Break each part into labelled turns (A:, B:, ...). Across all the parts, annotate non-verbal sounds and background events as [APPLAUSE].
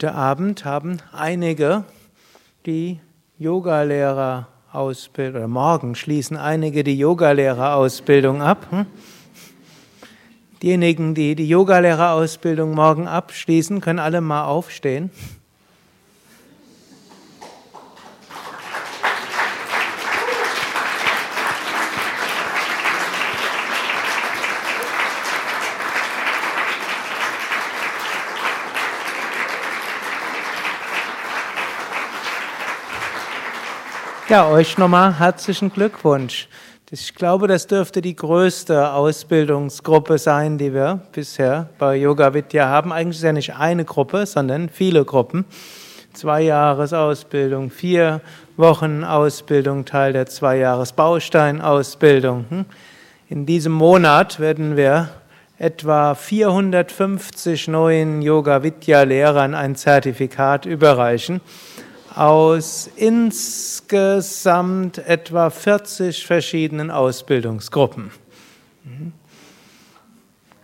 A: Heute Abend haben einige die Yogalehrerausbildung, oder morgen schließen einige die Yogalehrerausbildung ab. Hm? Diejenigen, die die Yogalehrerausbildung morgen abschließen, können alle mal aufstehen. Ja, euch nochmal herzlichen Glückwunsch. Ich glaube, das dürfte die größte Ausbildungsgruppe sein, die wir bisher bei Yoga Vidya haben. Eigentlich ist ja nicht eine Gruppe, sondern viele Gruppen. Zwei Jahres Ausbildung, vier Wochen Ausbildung, Teil der zwei Jahres Bausteinausbildung. Hm? In diesem Monat werden wir etwa 450 neuen Yoga Vidya Lehrern ein Zertifikat überreichen aus insgesamt etwa 40 verschiedenen Ausbildungsgruppen.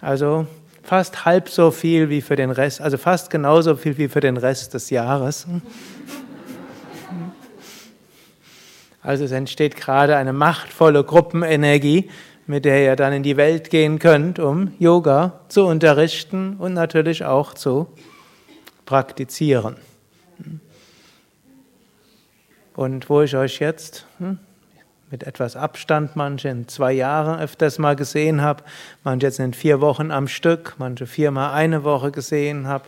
A: Also fast halb so viel wie für den Rest, also fast genauso viel wie für den Rest des Jahres. Also es entsteht gerade eine machtvolle Gruppenenergie, mit der ihr dann in die Welt gehen könnt, um Yoga zu unterrichten und natürlich auch zu praktizieren. Und wo ich euch jetzt hm, mit etwas Abstand, manche in zwei Jahren öfters mal gesehen habe, manche jetzt in vier Wochen am Stück, manche viermal eine Woche gesehen habe,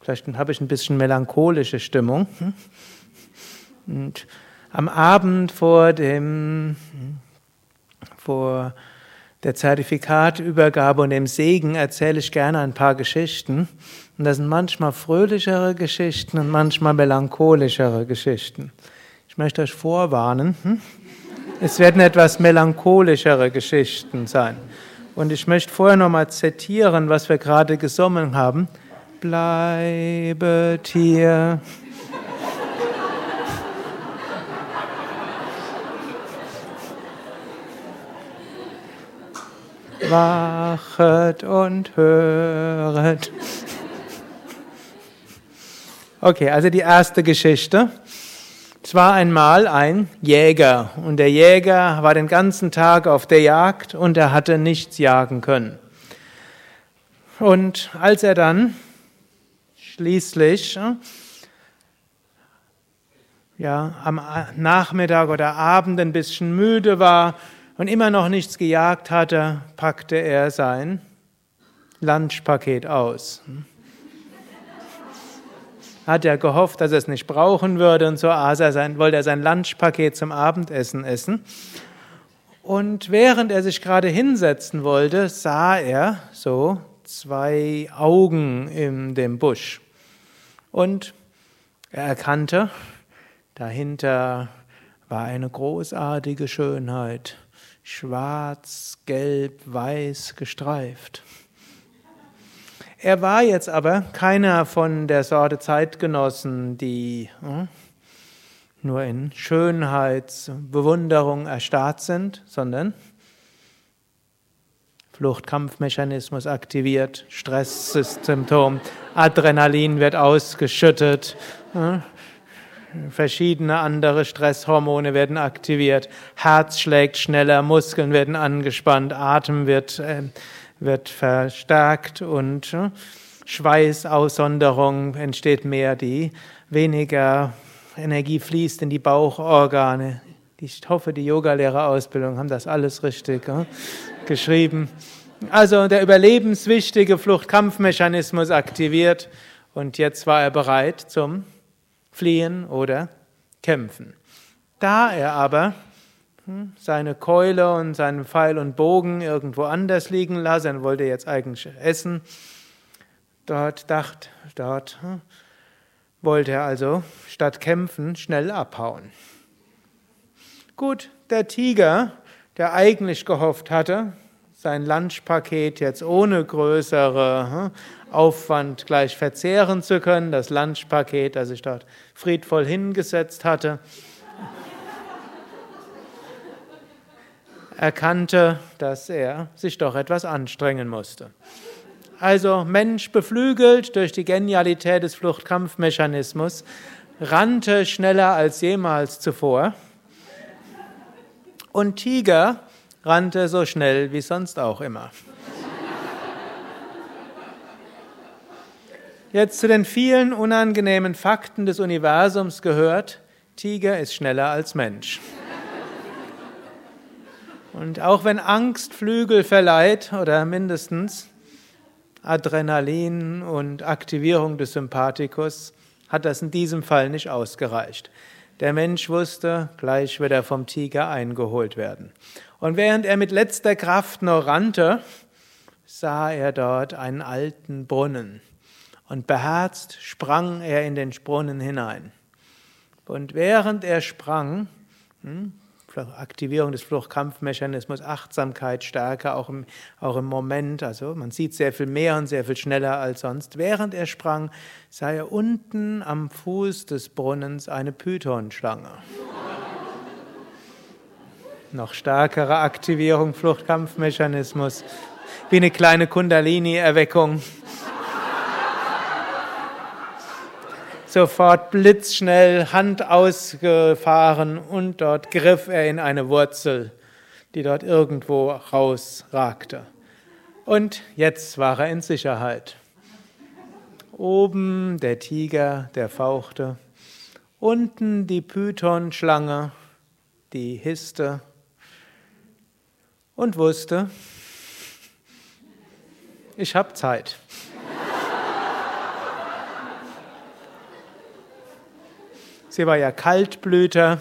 A: vielleicht habe ich ein bisschen melancholische Stimmung. Hm. Und am Abend vor dem, hm, vor der Zertifikatübergabe und dem Segen erzähle ich gerne ein paar Geschichten. Und das sind manchmal fröhlichere Geschichten und manchmal melancholischere Geschichten. Ich möchte euch vorwarnen, hm? es werden etwas melancholischere Geschichten sein. Und ich möchte vorher nochmal zitieren, was wir gerade gesungen haben. Bleibet hier. Wachet und höret. Okay, also die erste Geschichte. Es war einmal ein Jäger und der Jäger war den ganzen Tag auf der Jagd und er hatte nichts jagen können. Und als er dann schließlich äh, ja, am Nachmittag oder Abend ein bisschen müde war und immer noch nichts gejagt hatte, packte er sein Lunchpaket aus hat er gehofft, dass er es nicht brauchen würde und so aß er sein, wollte er sein Lunchpaket zum Abendessen essen. Und während er sich gerade hinsetzen wollte, sah er so zwei Augen in dem Busch. Und er erkannte, dahinter war eine großartige Schönheit, schwarz, gelb, weiß gestreift. Er war jetzt aber keiner von der Sorte Zeitgenossen, die hm, nur in Schönheitsbewunderung erstarrt sind, sondern Fluchtkampfmechanismus aktiviert, Stresssymptom, Adrenalin wird ausgeschüttet, hm, verschiedene andere Stresshormone werden aktiviert, Herz schlägt schneller, Muskeln werden angespannt, Atem wird äh, wird verstärkt und äh, Schweißaussonderung entsteht mehr, die weniger Energie fließt in die Bauchorgane. Ich hoffe, die Yogalehrerausbildung haben das alles richtig äh, geschrieben. Also der überlebenswichtige Fluchtkampfmechanismus aktiviert und jetzt war er bereit zum Fliehen oder Kämpfen. Da er aber seine Keule und seinen Pfeil und Bogen irgendwo anders liegen lassen. Er wollte jetzt eigentlich essen. Dort dacht, dort hm, wollte er also statt kämpfen schnell abhauen. Gut, der Tiger, der eigentlich gehofft hatte, sein Lunchpaket jetzt ohne größere hm, Aufwand gleich verzehren zu können, das Lunchpaket, das sich dort friedvoll hingesetzt hatte, erkannte, dass er sich doch etwas anstrengen musste. Also Mensch beflügelt durch die Genialität des Fluchtkampfmechanismus, rannte schneller als jemals zuvor. Und Tiger rannte so schnell wie sonst auch immer. Jetzt zu den vielen unangenehmen Fakten des Universums gehört, Tiger ist schneller als Mensch. Und auch wenn Angst Flügel verleiht oder mindestens Adrenalin und Aktivierung des Sympathikus, hat das in diesem Fall nicht ausgereicht. Der Mensch wusste, gleich wird er vom Tiger eingeholt werden. Und während er mit letzter Kraft noch rannte, sah er dort einen alten Brunnen. Und beherzt sprang er in den Brunnen hinein. Und während er sprang, hm, Aktivierung des Fluchtkampfmechanismus, Achtsamkeit stärker, auch im, auch im Moment. Also man sieht sehr viel mehr und sehr viel schneller als sonst. Während er sprang, sah er unten am Fuß des Brunnens eine Pythonschlange. Noch stärkere Aktivierung, Fluchtkampfmechanismus, wie eine kleine Kundalini-Erweckung. Sofort blitzschnell Hand ausgefahren und dort griff er in eine Wurzel, die dort irgendwo rausragte. Und jetzt war er in Sicherheit. Oben der Tiger, der fauchte, unten die Pythonschlange, die hisste und wusste, ich habe Zeit. Sie war ja Kaltblüter.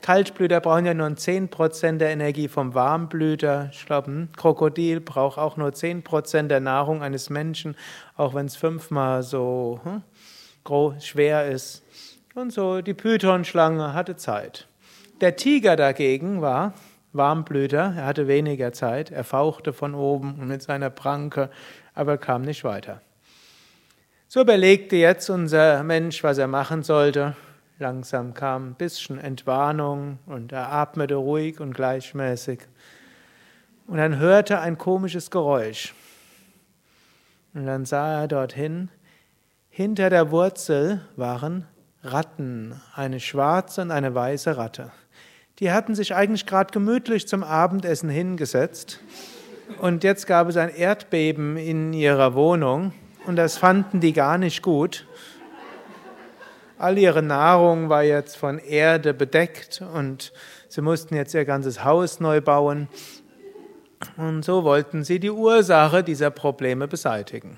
A: Kaltblüter brauchen ja nur 10% der Energie vom Warmblüter. Ich glaube, ein Krokodil braucht auch nur 10% der Nahrung eines Menschen, auch wenn es fünfmal so hm, groß, schwer ist. Und so, die Pythonschlange hatte Zeit. Der Tiger dagegen war Warmblüter, er hatte weniger Zeit, er fauchte von oben mit seiner Pranke, aber kam nicht weiter. So überlegte jetzt unser Mensch, was er machen sollte. Langsam kam ein bisschen Entwarnung und er atmete ruhig und gleichmäßig. Und dann hörte ein komisches Geräusch. Und dann sah er dorthin. Hinter der Wurzel waren Ratten, eine schwarze und eine weiße Ratte. Die hatten sich eigentlich gerade gemütlich zum Abendessen hingesetzt. Und jetzt gab es ein Erdbeben in ihrer Wohnung. Und das fanden die gar nicht gut. All ihre Nahrung war jetzt von Erde bedeckt und sie mussten jetzt ihr ganzes Haus neu bauen. Und so wollten sie die Ursache dieser Probleme beseitigen.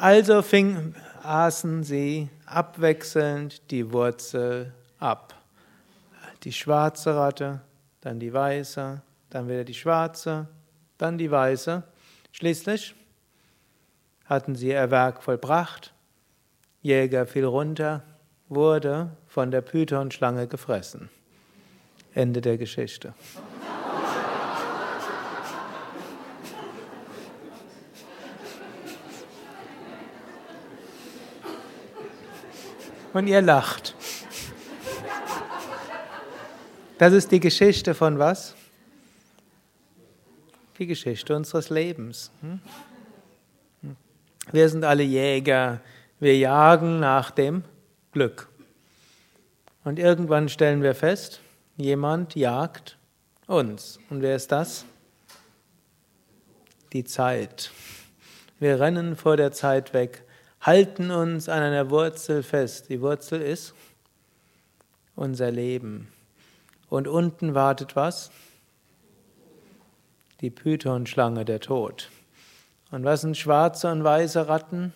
A: Also fing, aßen sie abwechselnd die Wurzel ab. Die schwarze Ratte, dann die weiße, dann wieder die schwarze, dann die weiße. Schließlich hatten sie ihr Werk vollbracht Jäger fiel runter, wurde von der Pythonschlange gefressen. Ende der Geschichte. Und ihr lacht. Das ist die Geschichte von was? Die Geschichte unseres Lebens. Hm? Wir sind alle Jäger, wir jagen nach dem Glück. Und irgendwann stellen wir fest, jemand jagt uns. Und wer ist das? Die Zeit. Wir rennen vor der Zeit weg, halten uns an einer Wurzel fest. Die Wurzel ist unser Leben. Und unten wartet was? Die Pythonschlange, der Tod. Und was sind schwarze und weiße Ratten?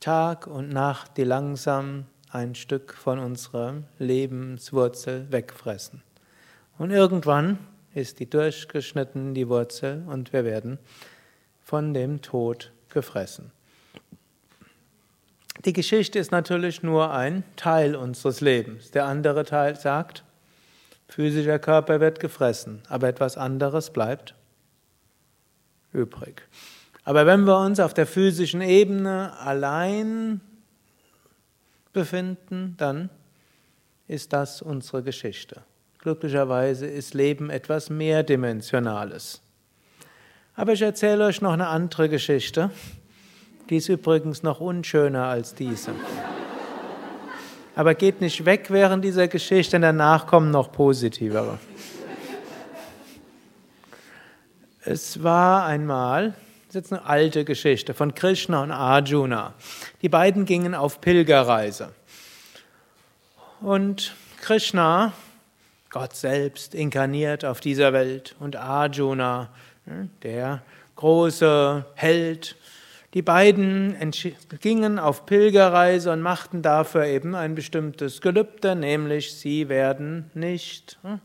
A: Tag und Nacht, die langsam ein Stück von unserer Lebenswurzel wegfressen. Und irgendwann ist die durchgeschnitten, die Wurzel, und wir werden von dem Tod gefressen. Die Geschichte ist natürlich nur ein Teil unseres Lebens. Der andere Teil sagt, physischer Körper wird gefressen, aber etwas anderes bleibt übrig. Aber wenn wir uns auf der physischen Ebene allein befinden, dann ist das unsere Geschichte. Glücklicherweise ist Leben etwas mehrdimensionales. Aber ich erzähle euch noch eine andere Geschichte. Die ist übrigens noch unschöner als diese. Aber geht nicht weg während dieser Geschichte, denn danach kommen noch positivere. Es war einmal, das ist jetzt eine alte Geschichte von Krishna und Arjuna. Die beiden gingen auf Pilgerreise. Und Krishna, Gott selbst, inkarniert auf dieser Welt und Arjuna, der große Held, die beiden gingen auf Pilgerreise und machten dafür eben ein bestimmtes Gelübde, nämlich sie werden nicht hm,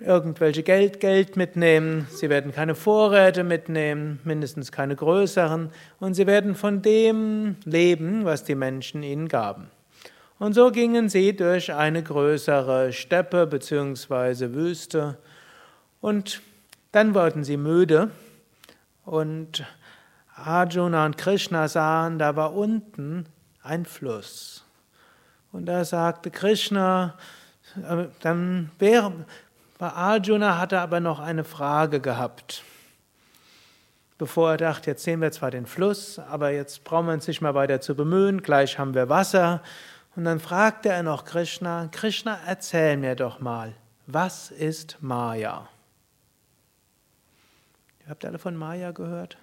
A: irgendwelche Geld, Geld mitnehmen, sie werden keine Vorräte mitnehmen, mindestens keine größeren, und sie werden von dem leben, was die Menschen ihnen gaben. Und so gingen sie durch eine größere Steppe bzw. Wüste und dann wurden sie müde und Arjuna und Krishna sahen, da war unten ein Fluss. Und da sagte Krishna, äh, dann wäre, Arjuna hatte aber noch eine Frage gehabt. Bevor er dachte, jetzt sehen wir zwar den Fluss, aber jetzt brauchen wir uns nicht mehr weiter zu bemühen, gleich haben wir Wasser. Und dann fragte er noch Krishna, Krishna, erzähl mir doch mal, was ist Maya? Ihr habt alle von Maya gehört?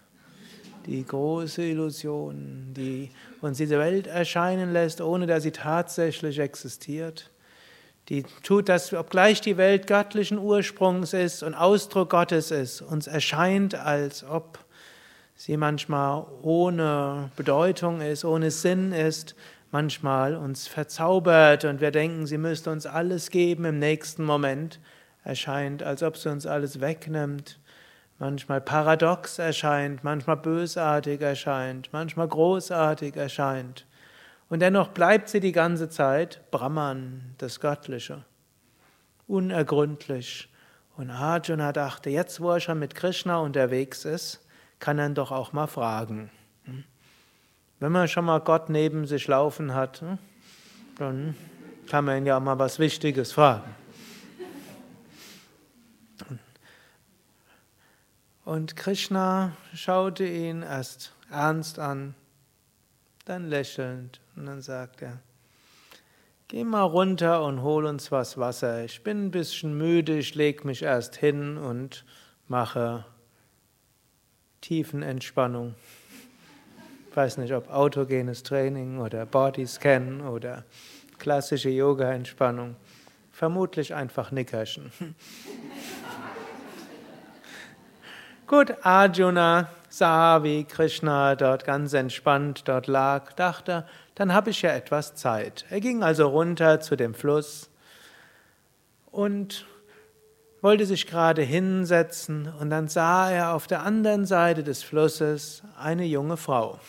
A: Die große Illusion, die uns diese Welt erscheinen lässt, ohne dass sie tatsächlich existiert. Die tut das, obgleich die Welt göttlichen Ursprungs ist und Ausdruck Gottes ist, uns erscheint, als ob sie manchmal ohne Bedeutung ist, ohne Sinn ist, manchmal uns verzaubert und wir denken, sie müsste uns alles geben, im nächsten Moment erscheint, als ob sie uns alles wegnimmt, manchmal paradox erscheint, manchmal bösartig erscheint, manchmal großartig erscheint. Und dennoch bleibt sie die ganze Zeit Brahman, das Göttliche, unergründlich. Und Arjuna dachte, jetzt wo er schon mit Krishna unterwegs ist, kann er ihn doch auch mal fragen. Wenn man schon mal Gott neben sich laufen hat, hm, dann kann man ihn ja mal was Wichtiges fragen. Und Krishna schaute ihn erst ernst an, dann lächelnd und dann sagt er, geh mal runter und hol uns was Wasser. Ich bin ein bisschen müde, ich leg mich erst hin und mache Tiefenentspannung. Ich [LAUGHS] weiß nicht, ob autogenes Training oder Bodyscan oder klassische Yoga-Entspannung. Vermutlich einfach Nickerchen. [LAUGHS] Gut, Arjuna sah, wie Krishna dort ganz entspannt dort lag, dachte, dann habe ich ja etwas Zeit. Er ging also runter zu dem Fluss und wollte sich gerade hinsetzen und dann sah er auf der anderen Seite des Flusses eine junge Frau.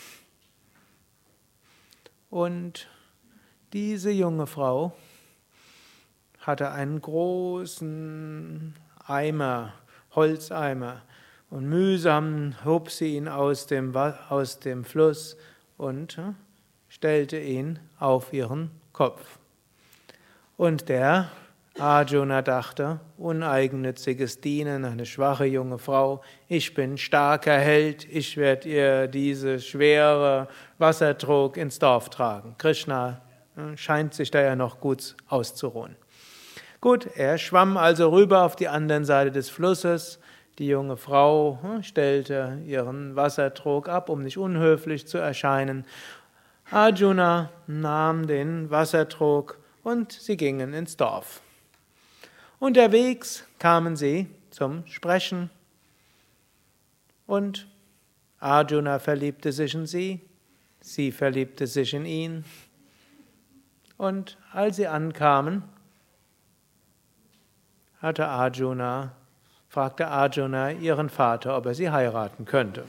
A: Und diese junge Frau hatte einen großen Eimer, Holzeimer, und mühsam hob sie ihn aus dem, aus dem Fluss und äh, stellte ihn auf ihren Kopf. Und der Arjuna dachte, uneigennütziges Dienen, eine schwache junge Frau, ich bin starker Held, ich werde ihr diese schwere Wassertrog ins Dorf tragen. Krishna äh, scheint sich da ja noch gut auszuruhen. Gut, er schwamm also rüber auf die andere Seite des Flusses. Die junge Frau hm, stellte ihren Wassertrog ab, um nicht unhöflich zu erscheinen. Arjuna nahm den Wassertrog und sie gingen ins Dorf. Unterwegs kamen sie zum Sprechen und Arjuna verliebte sich in sie, sie verliebte sich in ihn. Und als sie ankamen, hatte Arjuna, fragte Arjuna ihren Vater, ob er sie heiraten könnte.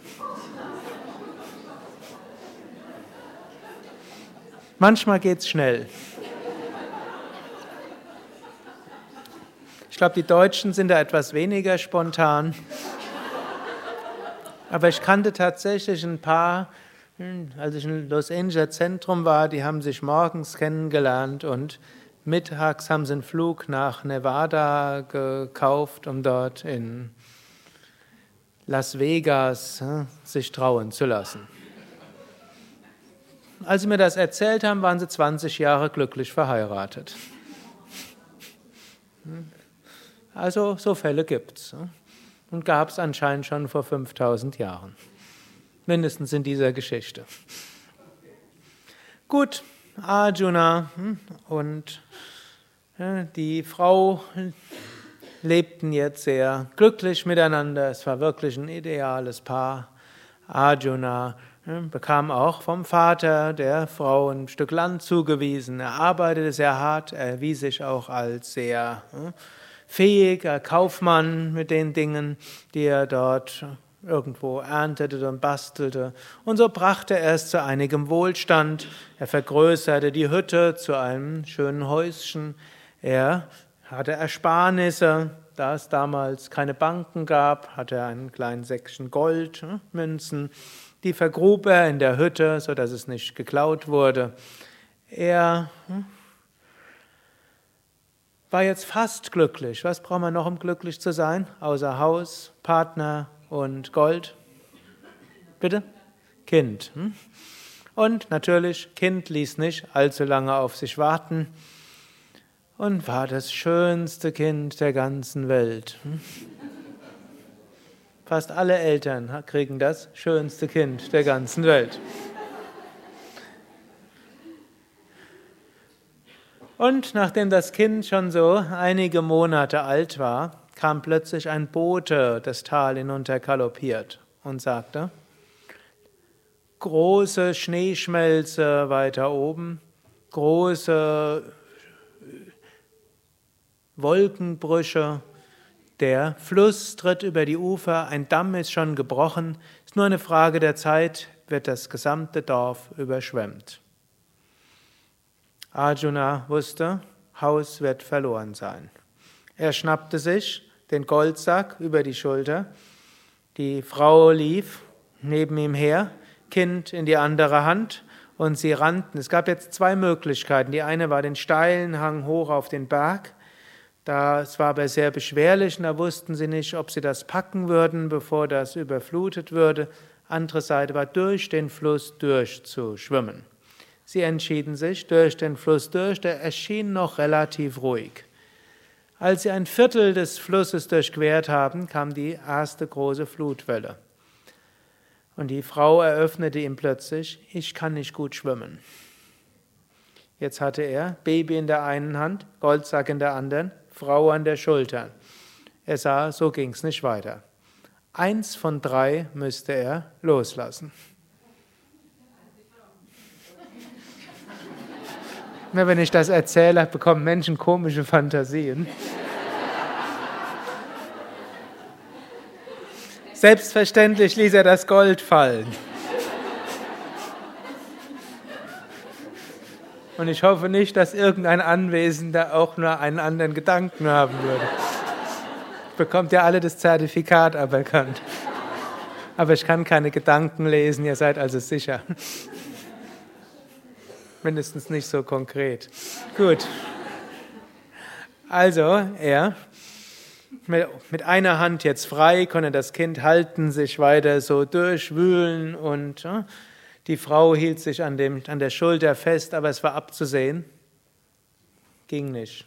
A: Manchmal geht es schnell. Ich glaube, die Deutschen sind da etwas weniger spontan. Aber ich kannte tatsächlich ein paar, hm, als ich in Los Angeles Zentrum war, die haben sich morgens kennengelernt und mittags haben sie einen Flug nach Nevada gekauft, um dort in Las Vegas hm, sich trauen zu lassen. Als sie mir das erzählt haben, waren sie 20 Jahre glücklich verheiratet. Also so Fälle gibt es. Und gab es anscheinend schon vor 5000 Jahren. Mindestens in dieser Geschichte. Gut, Arjuna hm, und die Frau lebten jetzt sehr glücklich miteinander. Es war wirklich ein ideales Paar. Arjuna bekam auch vom Vater der Frau ein Stück Land zugewiesen. Er arbeitete sehr hart, er erwies sich auch als sehr fähiger Kaufmann mit den Dingen, die er dort irgendwo erntete und bastelte. Und so brachte er es zu einigem Wohlstand. Er vergrößerte die Hütte zu einem schönen Häuschen. Er hatte Ersparnisse. Da es damals keine Banken gab, hatte er einen kleinen Säckchen Goldmünzen. Die vergrub er in der Hütte, so dass es nicht geklaut wurde. Er hm, war jetzt fast glücklich. Was braucht man noch, um glücklich zu sein? Außer Haus, Partner und Gold? Bitte? Kind. Hm? Und natürlich, Kind ließ nicht allzu lange auf sich warten und war das schönste Kind der ganzen Welt. Hm? Fast alle Eltern kriegen das schönste Kind der ganzen Welt. Und nachdem das Kind schon so einige Monate alt war, kam plötzlich ein Bote das Tal hinunter galoppiert und sagte, große Schneeschmelze weiter oben, große Wolkenbrüche, der Fluss tritt über die Ufer, ein Damm ist schon gebrochen, ist nur eine Frage der Zeit, wird das gesamte Dorf überschwemmt. Arjuna wusste, Haus wird verloren sein. Er schnappte sich den Goldsack über die Schulter, die Frau lief neben ihm her, Kind in die andere Hand, und sie rannten. Es gab jetzt zwei Möglichkeiten. Die eine war den steilen Hang hoch auf den Berg, das war aber sehr beschwerlich und da wussten sie nicht, ob sie das packen würden, bevor das überflutet würde. Andere Seite war durch den Fluss durchzuschwimmen. Sie entschieden sich durch den Fluss durch, der erschien noch relativ ruhig. Als sie ein Viertel des Flusses durchquert haben, kam die erste große Flutwelle. Und die Frau eröffnete ihm plötzlich, ich kann nicht gut schwimmen. Jetzt hatte er Baby in der einen Hand, Goldsack in der anderen, Frau an der Schulter. Er sah, so ging es nicht weiter. Eins von drei müsste er loslassen. wenn ich das erzähle, bekommen Menschen komische Fantasien. Selbstverständlich ließ er das Gold fallen. Und ich hoffe nicht, dass irgendein Anwesender auch nur einen anderen Gedanken haben würde. Bekommt ja alle das Zertifikat aberkannt. Aber ich kann keine Gedanken lesen, ihr seid also sicher. Mindestens nicht so konkret. Gut. Also, er mit einer Hand jetzt frei, konnte das Kind halten, sich weiter so durchwühlen und die Frau hielt sich an, dem, an der Schulter fest, aber es war abzusehen. Ging nicht.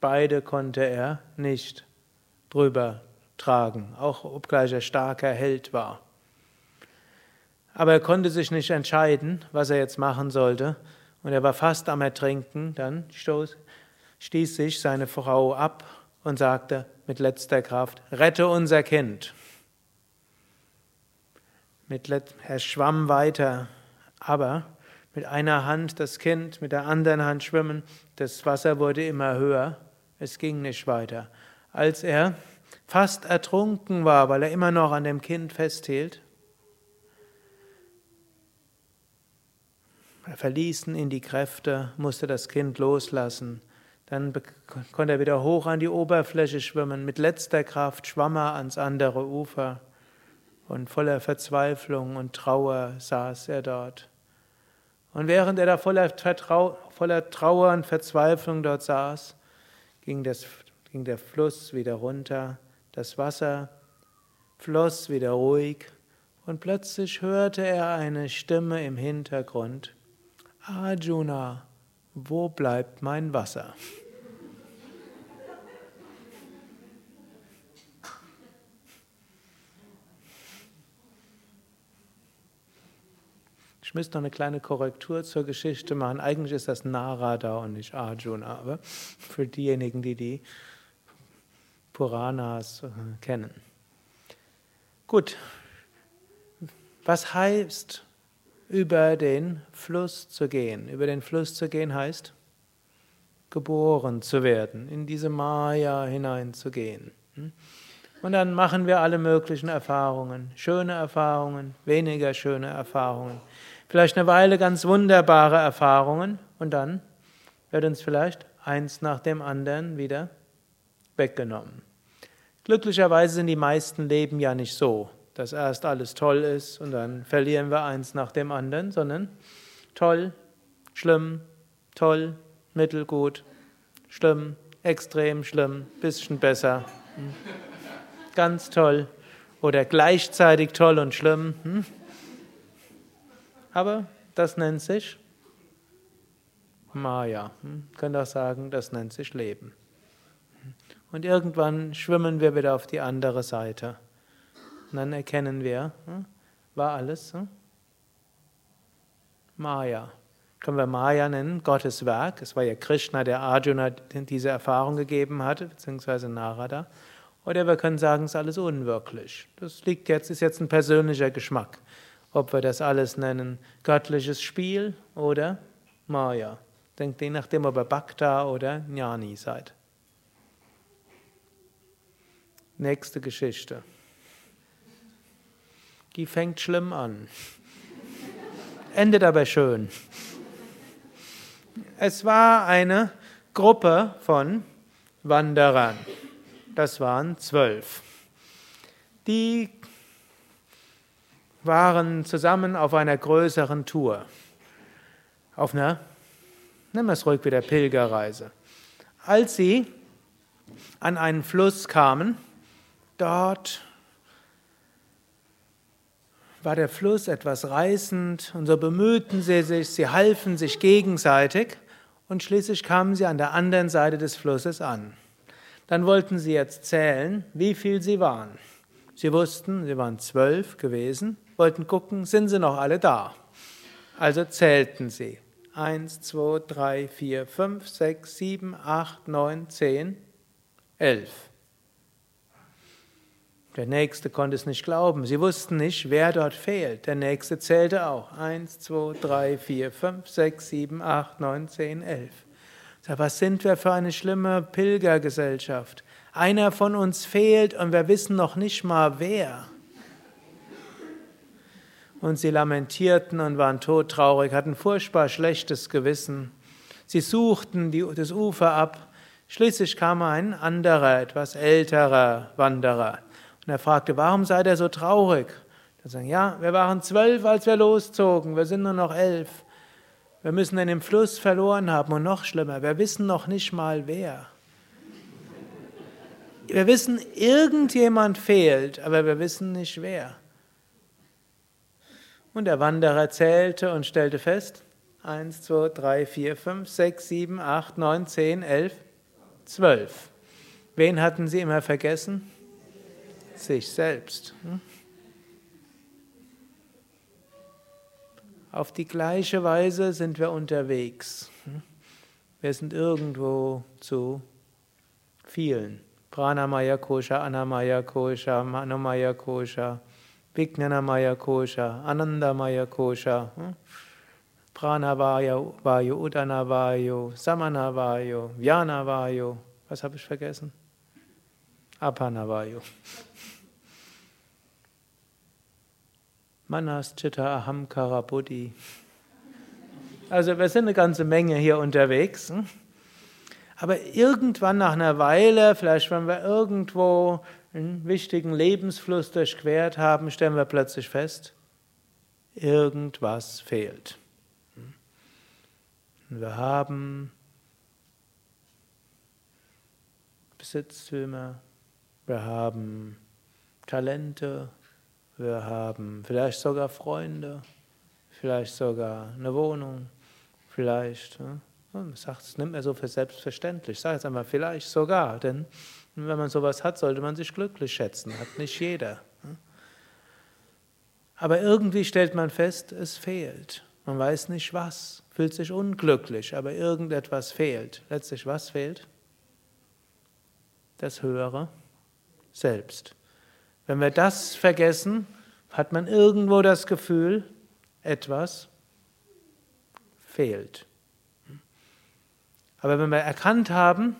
A: Beide konnte er nicht drüber tragen, auch obgleich er starker Held war. Aber er konnte sich nicht entscheiden, was er jetzt machen sollte, und er war fast am Ertrinken. Dann stoß, stieß sich seine Frau ab und sagte mit letzter Kraft: Rette unser Kind. Mit, er schwamm weiter, aber mit einer Hand das Kind, mit der anderen Hand schwimmen, das Wasser wurde immer höher, es ging nicht weiter. Als er fast ertrunken war, weil er immer noch an dem Kind festhielt, er verließen ihn die Kräfte, musste das Kind loslassen. Dann konnte er wieder hoch an die Oberfläche schwimmen. Mit letzter Kraft schwamm er ans andere Ufer. Und voller Verzweiflung und Trauer saß er dort. Und während er da voller, Vertrau voller Trauer und Verzweiflung dort saß, ging, das, ging der Fluss wieder runter, das Wasser floss wieder ruhig und plötzlich hörte er eine Stimme im Hintergrund. Arjuna, wo bleibt mein Wasser? Müsste noch eine kleine Korrektur zur Geschichte machen. Eigentlich ist das Narada und nicht Arjuna, aber für diejenigen, die die Puranas äh, kennen. Gut, was heißt über den Fluss zu gehen? Über den Fluss zu gehen heißt geboren zu werden, in diese Maya hineinzugehen. Hm? Und dann machen wir alle möglichen Erfahrungen, schöne Erfahrungen, weniger schöne Erfahrungen, vielleicht eine Weile ganz wunderbare Erfahrungen und dann wird uns vielleicht eins nach dem anderen wieder weggenommen. Glücklicherweise sind die meisten Leben ja nicht so, dass erst alles toll ist und dann verlieren wir eins nach dem anderen, sondern toll, schlimm, toll, mittelgut, schlimm, extrem schlimm, bisschen besser, hm. ganz toll oder gleichzeitig toll und schlimm. Hm. Aber das nennt sich Maya. Hm. Könnt auch sagen, das nennt sich Leben. Und irgendwann schwimmen wir wieder auf die andere Seite. Und dann erkennen wir, hm, war alles hm, Maya. Können wir Maya nennen, Gottes Werk. Es war ja Krishna, der Arjuna diese Erfahrung gegeben hatte, beziehungsweise Narada. Oder wir können sagen, es ist alles unwirklich. Das liegt jetzt, ist jetzt ein persönlicher Geschmack. Ob wir das alles nennen, göttliches Spiel oder Maya. Denkt je nachdem, ob ihr Bhakta oder Jnani seid. Nächste Geschichte. Die fängt schlimm an, endet aber schön. Es war eine Gruppe von Wanderern. Das waren zwölf. Die waren zusammen auf einer größeren Tour. Auf einer, nennen wir es ruhig wieder, Pilgerreise. Als sie an einen Fluss kamen, Dort war der Fluss etwas reißend und so bemühten sie sich, sie halfen sich gegenseitig und schließlich kamen sie an der anderen Seite des Flusses an. Dann wollten sie jetzt zählen, wie viel sie waren. Sie wussten, sie waren zwölf gewesen, wollten gucken, sind sie noch alle da. Also zählten sie. Eins, zwei, drei, vier, fünf, sechs, sieben, acht, neun, zehn, elf. Der Nächste konnte es nicht glauben. Sie wussten nicht, wer dort fehlt. Der Nächste zählte auch. Eins, zwei, drei, vier, fünf, sechs, sieben, acht, neun, zehn, elf. Was sind wir für eine schlimme Pilgergesellschaft? Einer von uns fehlt und wir wissen noch nicht mal wer. Und sie lamentierten und waren todtraurig, hatten furchtbar schlechtes Gewissen. Sie suchten die, das Ufer ab. Schließlich kam ein anderer, etwas älterer Wanderer. Und er fragte, warum seid ihr so traurig? Dann sagen, ja, wir waren zwölf, als wir loszogen, wir sind nur noch elf. Wir müssen den Fluss verloren haben und noch schlimmer, wir wissen noch nicht mal wer. Wir wissen, irgendjemand fehlt, aber wir wissen nicht wer. Und der Wanderer zählte und stellte fest, eins, zwei, drei, vier, fünf, sechs, sieben, acht, neun, zehn, elf, zwölf. Wen hatten sie immer vergessen? sich selbst. Hm? Auf die gleiche Weise sind wir unterwegs. Hm? Wir sind irgendwo zu vielen. Pranamaya Kosha, Anamaya Kosha, Manomaya Kosha, Vijnanamaya Kosha, Anandamaya Kosha, hm? Pranavayu, Vayu, Udanavayu, Samanavayu, Vyanavayu. Was habe ich vergessen? Apanavayu. Manas Chitta Ahamkara Buddhi. Also wir sind eine ganze Menge hier unterwegs. Hm? Aber irgendwann nach einer Weile, vielleicht wenn wir irgendwo einen wichtigen Lebensfluss durchquert haben, stellen wir plötzlich fest, irgendwas fehlt. Wir haben Besitztümer, wir haben Talente, wir haben vielleicht sogar Freunde, vielleicht sogar eine Wohnung, vielleicht, man sagt, es nimmt man so für selbstverständlich. Ich sage jetzt einmal, vielleicht sogar, denn wenn man sowas hat, sollte man sich glücklich schätzen, hat nicht jeder. Aber irgendwie stellt man fest, es fehlt. Man weiß nicht was, fühlt sich unglücklich, aber irgendetwas fehlt. Letztlich was fehlt? Das Höhere selbst. Wenn wir das vergessen, hat man irgendwo das Gefühl, etwas fehlt. Aber wenn wir erkannt haben,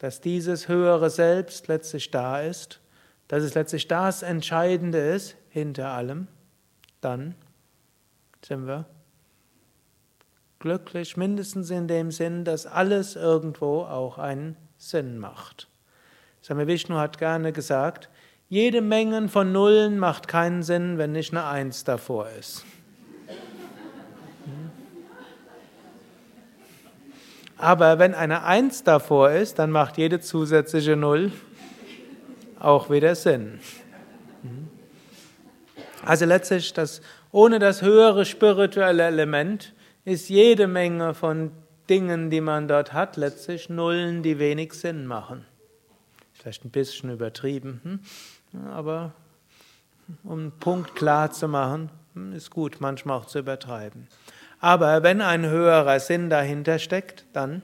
A: dass dieses höhere Selbst letztlich da ist, dass es letztlich das Entscheidende ist hinter allem, dann sind wir glücklich, mindestens in dem Sinn, dass alles irgendwo auch einen Sinn macht. Swami Vishnu hat gerne gesagt, jede Menge von Nullen macht keinen Sinn, wenn nicht eine Eins davor ist. Aber wenn eine Eins davor ist, dann macht jede zusätzliche Null auch wieder Sinn. Also letztlich, das, ohne das höhere spirituelle Element ist jede Menge von Dingen, die man dort hat, letztlich Nullen, die wenig Sinn machen. Vielleicht ein bisschen übertrieben, hm? aber um einen Punkt klar zu machen, hm, ist gut, manchmal auch zu übertreiben. Aber wenn ein höherer Sinn dahinter steckt, dann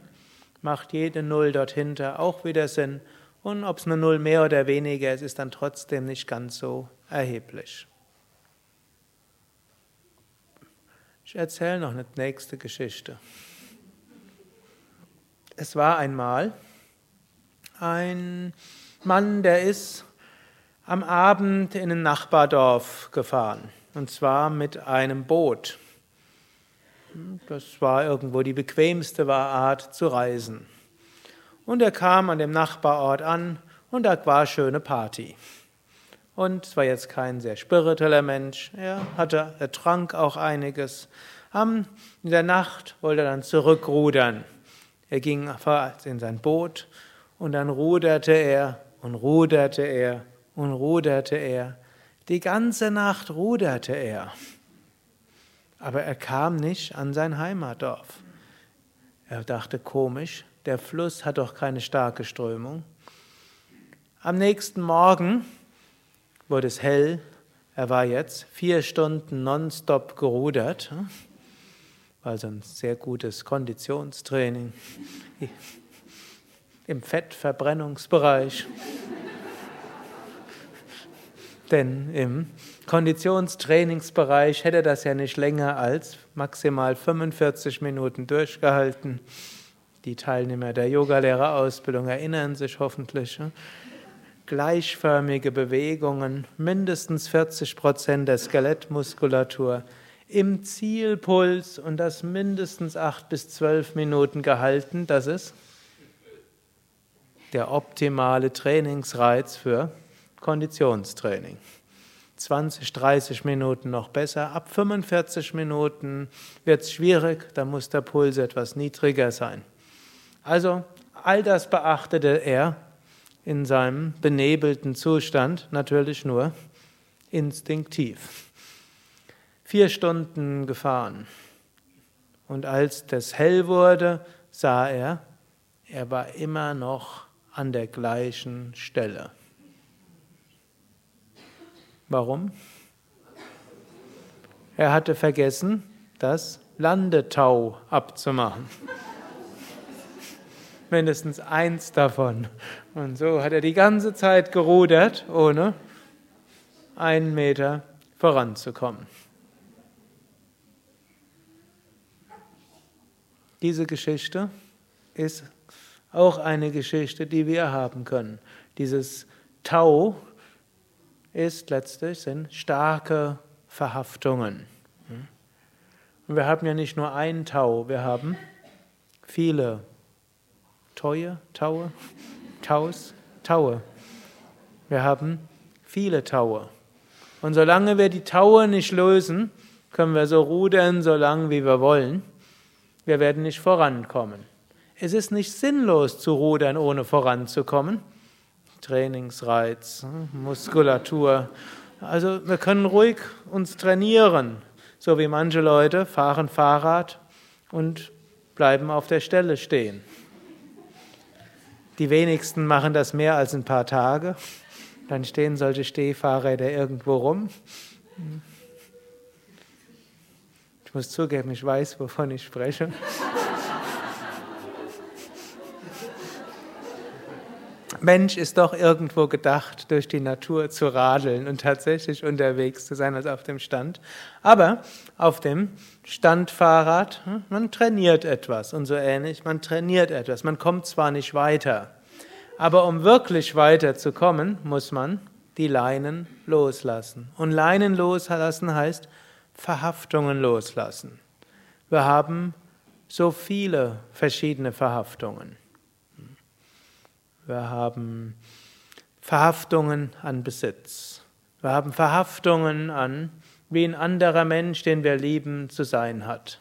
A: macht jede Null dort hinter auch wieder Sinn. Und ob es eine Null mehr oder weniger ist, ist dann trotzdem nicht ganz so erheblich. Ich erzähle noch eine nächste Geschichte. Es war einmal ein Mann, der ist am Abend in ein Nachbardorf gefahren. Und zwar mit einem Boot. Das war irgendwo die bequemste Art zu reisen. Und er kam an dem Nachbarort an und da war schöne Party. Und es war jetzt kein sehr spiritueller Mensch. Er hatte, er trank auch einiges. in der Nacht wollte er dann zurückrudern. Er ging in sein Boot und dann ruderte er und ruderte er und ruderte er. Die ganze Nacht ruderte er. Aber er kam nicht an sein Heimatdorf. Er dachte komisch, der Fluss hat doch keine starke Strömung. Am nächsten Morgen wurde es hell. Er war jetzt vier Stunden nonstop gerudert. War also ein sehr gutes Konditionstraining im Fettverbrennungsbereich. Denn im Konditionstrainingsbereich hätte das ja nicht länger als maximal 45 Minuten durchgehalten. Die Teilnehmer der Yogalehrerausbildung erinnern sich hoffentlich. Gleichförmige Bewegungen, mindestens 40 Prozent der Skelettmuskulatur im Zielpuls und das mindestens 8 bis 12 Minuten gehalten. Das ist der optimale Trainingsreiz für Konditionstraining. 20, 30 Minuten noch besser. Ab 45 Minuten wird es schwierig, da muss der Puls etwas niedriger sein. Also all das beachtete er in seinem benebelten Zustand natürlich nur instinktiv. Vier Stunden gefahren. Und als das hell wurde, sah er, er war immer noch an der gleichen Stelle. Warum? Er hatte vergessen, das Landetau abzumachen. [LAUGHS] Mindestens eins davon. Und so hat er die ganze Zeit gerudert, ohne einen Meter voranzukommen. Diese Geschichte ist auch eine Geschichte, die wir haben können. Dieses Tau ist letztlich sind starke Verhaftungen. Und wir haben ja nicht nur ein Tau, wir haben viele Taue, Taue, Taus, Taue. Wir haben viele Taue. Und solange wir die Taue nicht lösen, können wir so rudern, so lange wie wir wollen. Wir werden nicht vorankommen. Es ist nicht sinnlos zu rudern, ohne voranzukommen. Trainingsreiz, Muskulatur. Also wir können ruhig uns trainieren, so wie manche Leute fahren Fahrrad und bleiben auf der Stelle stehen. Die wenigsten machen das mehr als ein paar Tage. Dann stehen solche Stehfahrräder irgendwo rum. Ich muss zugeben, ich weiß, wovon ich spreche. Mensch ist doch irgendwo gedacht, durch die Natur zu radeln und tatsächlich unterwegs zu sein als auf dem Stand. Aber auf dem Standfahrrad, hm, man trainiert etwas und so ähnlich, man trainiert etwas. Man kommt zwar nicht weiter, aber um wirklich weiterzukommen, muss man die Leinen loslassen. Und Leinen loslassen heißt Verhaftungen loslassen. Wir haben so viele verschiedene Verhaftungen. Wir haben Verhaftungen an Besitz. Wir haben Verhaftungen an, wie ein anderer Mensch, den wir lieben, zu sein hat.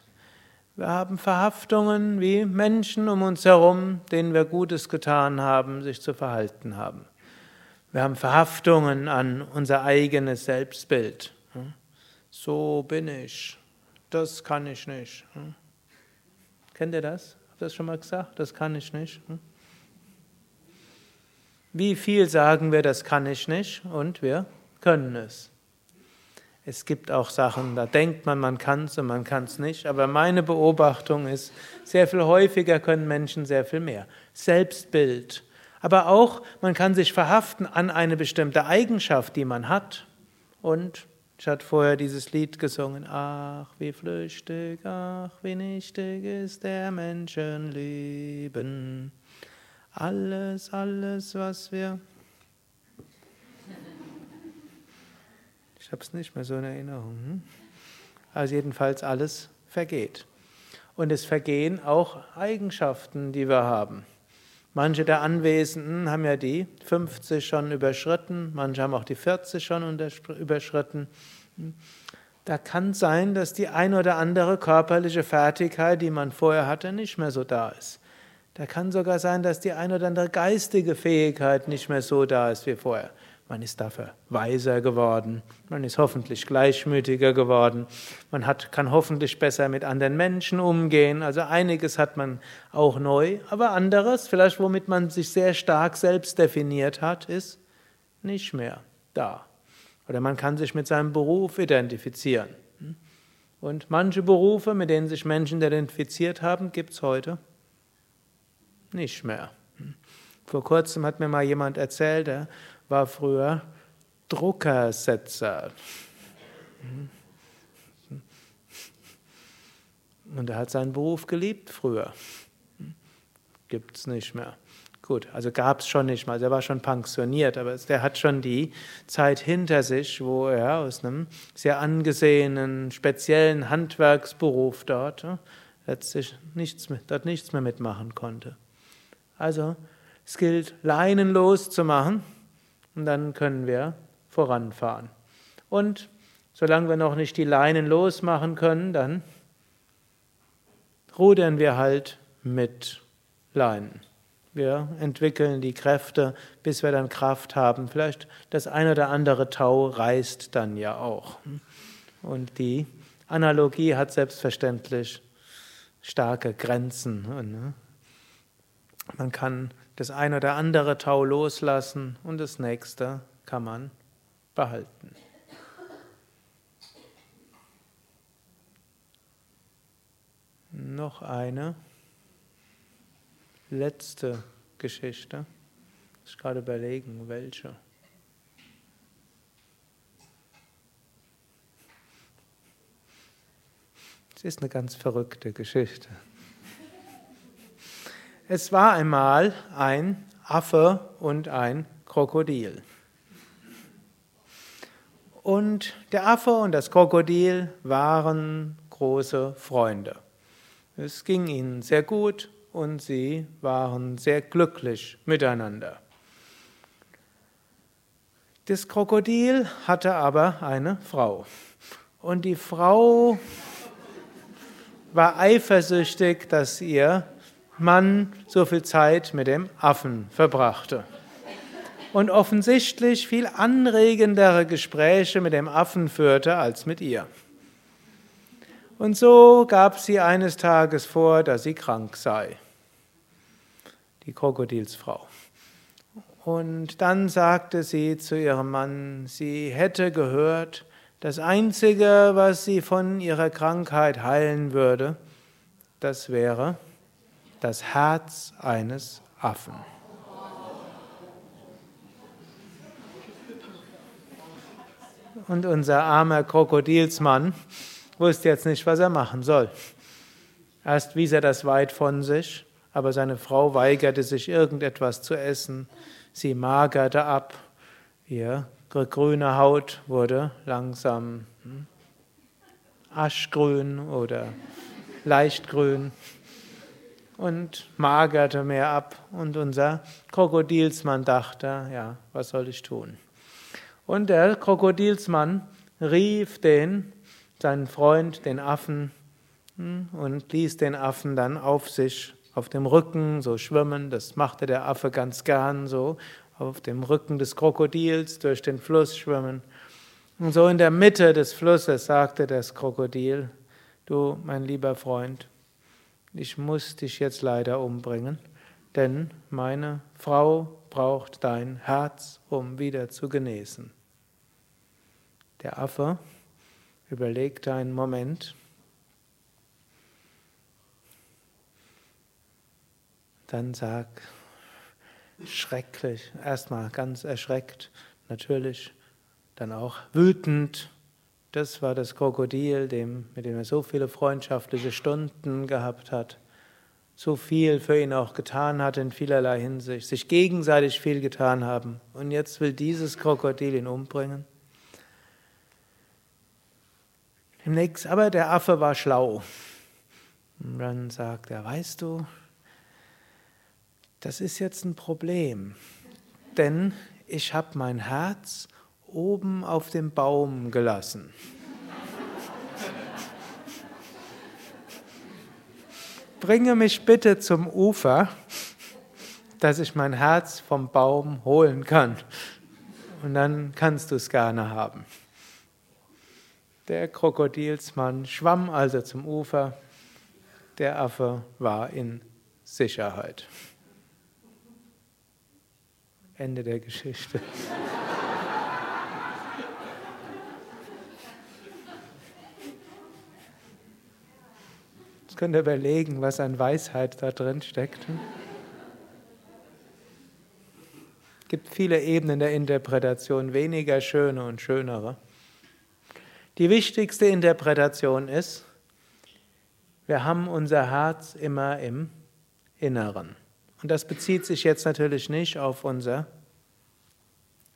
A: Wir haben Verhaftungen, wie Menschen um uns herum, denen wir Gutes getan haben, sich zu verhalten haben. Wir haben Verhaftungen an unser eigenes Selbstbild. So bin ich. Das kann ich nicht. Kennt ihr das? Habt ihr das schon mal gesagt? Das kann ich nicht. Wie viel sagen wir, das kann ich nicht und wir können es. Es gibt auch Sachen, da denkt man, man kann es und man kann es nicht. Aber meine Beobachtung ist, sehr viel häufiger können Menschen sehr viel mehr. Selbstbild. Aber auch, man kann sich verhaften an eine bestimmte Eigenschaft, die man hat. Und ich hatte vorher dieses Lied gesungen. Ach, wie flüchtig, ach, wie nichtig ist der Menschenleben. Alles, alles, was wir. Ich habe es nicht mehr so in Erinnerung. Hm? Also jedenfalls alles vergeht. Und es vergehen auch Eigenschaften, die wir haben. Manche der Anwesenden haben ja die 50 schon überschritten, manche haben auch die 40 schon überschritten. Da kann sein, dass die ein oder andere körperliche Fertigkeit, die man vorher hatte, nicht mehr so da ist. Da kann sogar sein, dass die ein oder andere geistige Fähigkeit nicht mehr so da ist wie vorher. Man ist dafür weiser geworden, man ist hoffentlich gleichmütiger geworden, man hat, kann hoffentlich besser mit anderen Menschen umgehen. Also einiges hat man auch neu, aber anderes, vielleicht womit man sich sehr stark selbst definiert hat, ist nicht mehr da. Oder man kann sich mit seinem Beruf identifizieren. Und manche Berufe, mit denen sich Menschen identifiziert haben, gibt es heute nicht mehr. Vor kurzem hat mir mal jemand erzählt, er war früher Druckersetzer. Und er hat seinen Beruf geliebt früher. Gibt es nicht mehr. Gut, also gab es schon nicht mal. Er war schon pensioniert, aber der hat schon die Zeit hinter sich, wo er aus einem sehr angesehenen, speziellen Handwerksberuf dort letztlich nichts, dort nichts mehr mitmachen konnte. Also es gilt, Leinen loszumachen und dann können wir voranfahren. Und solange wir noch nicht die Leinen losmachen können, dann rudern wir halt mit Leinen. Wir entwickeln die Kräfte, bis wir dann Kraft haben. Vielleicht das eine oder andere Tau reißt dann ja auch. Und die Analogie hat selbstverständlich starke Grenzen. Man kann das ein oder andere Tau loslassen und das nächste kann man behalten. Noch eine letzte Geschichte. Ich gerade überlegen, welche. Es ist eine ganz verrückte Geschichte. Es war einmal ein Affe und ein Krokodil. Und der Affe und das Krokodil waren große Freunde. Es ging ihnen sehr gut und sie waren sehr glücklich miteinander. Das Krokodil hatte aber eine Frau. Und die Frau war eifersüchtig, dass ihr Mann so viel Zeit mit dem Affen verbrachte. und offensichtlich viel anregendere Gespräche mit dem Affen führte als mit ihr. Und so gab sie eines Tages vor, dass sie krank sei, die Krokodilsfrau. Und dann sagte sie zu ihrem Mann, sie hätte gehört, das Einzige, was sie von ihrer Krankheit heilen würde, das wäre das Herz eines Affen. Und unser armer Krokodilsmann wusste jetzt nicht, was er machen soll. Erst wies er das weit von sich, aber seine Frau weigerte sich, irgendetwas zu essen. Sie magerte ab. Ihre grüne Haut wurde langsam hm, aschgrün oder leichtgrün und magerte mehr ab. Und unser Krokodilsmann dachte, ja, was soll ich tun? Und der Krokodilsmann rief den seinen Freund, den Affen, hm, und ließ den Affen dann auf sich, auf dem Rücken so schwimmen. Das machte der Affe ganz gern so, auf dem Rücken des Krokodils durch den Fluss schwimmen. Und so in der Mitte des Flusses sagte das Krokodil, du, mein lieber Freund, ich muss dich jetzt leider umbringen, denn meine Frau braucht dein Herz, um wieder zu genesen. Der Affe Überleg einen Moment. Dann sag, schrecklich, erstmal ganz erschreckt, natürlich, dann auch wütend. Das war das Krokodil, dem, mit dem er so viele freundschaftliche Stunden gehabt hat, so viel für ihn auch getan hat in vielerlei Hinsicht, sich gegenseitig viel getan haben. Und jetzt will dieses Krokodil ihn umbringen. Demnächst, aber der Affe war schlau. Und dann sagt er, weißt du, das ist jetzt ein Problem, denn ich habe mein Herz oben auf dem Baum gelassen. Bringe mich bitte zum Ufer, dass ich mein Herz vom Baum holen kann. Und dann kannst du es gerne haben. Der Krokodilsmann schwamm also zum Ufer, der Affe war in Sicherheit. Ende der Geschichte. Jetzt könnt ihr überlegen, was an Weisheit da drin steckt. Es gibt viele Ebenen der Interpretation, weniger schöne und schönere. Die wichtigste Interpretation ist, wir haben unser Herz immer im Inneren. Und das bezieht sich jetzt natürlich nicht auf unser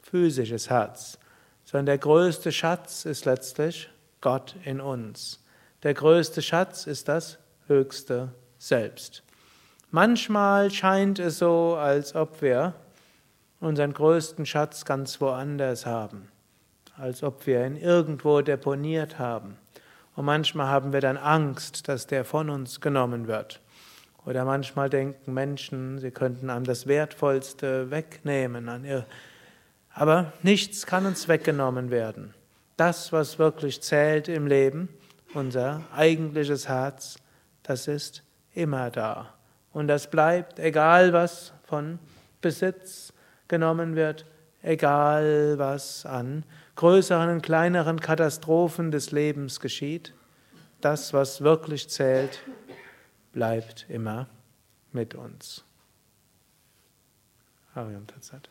A: physisches Herz, sondern der größte Schatz ist letztlich Gott in uns. Der größte Schatz ist das höchste Selbst. Manchmal scheint es so, als ob wir unseren größten Schatz ganz woanders haben als ob wir ihn irgendwo deponiert haben. Und manchmal haben wir dann Angst, dass der von uns genommen wird. Oder manchmal denken Menschen, sie könnten einem das Wertvollste wegnehmen. Aber nichts kann uns weggenommen werden. Das, was wirklich zählt im Leben, unser eigentliches Herz, das ist immer da. Und das bleibt, egal was von Besitz genommen wird, egal was an größeren und kleineren Katastrophen des Lebens geschieht, das, was wirklich zählt, bleibt immer mit uns. Ariam Tatsat.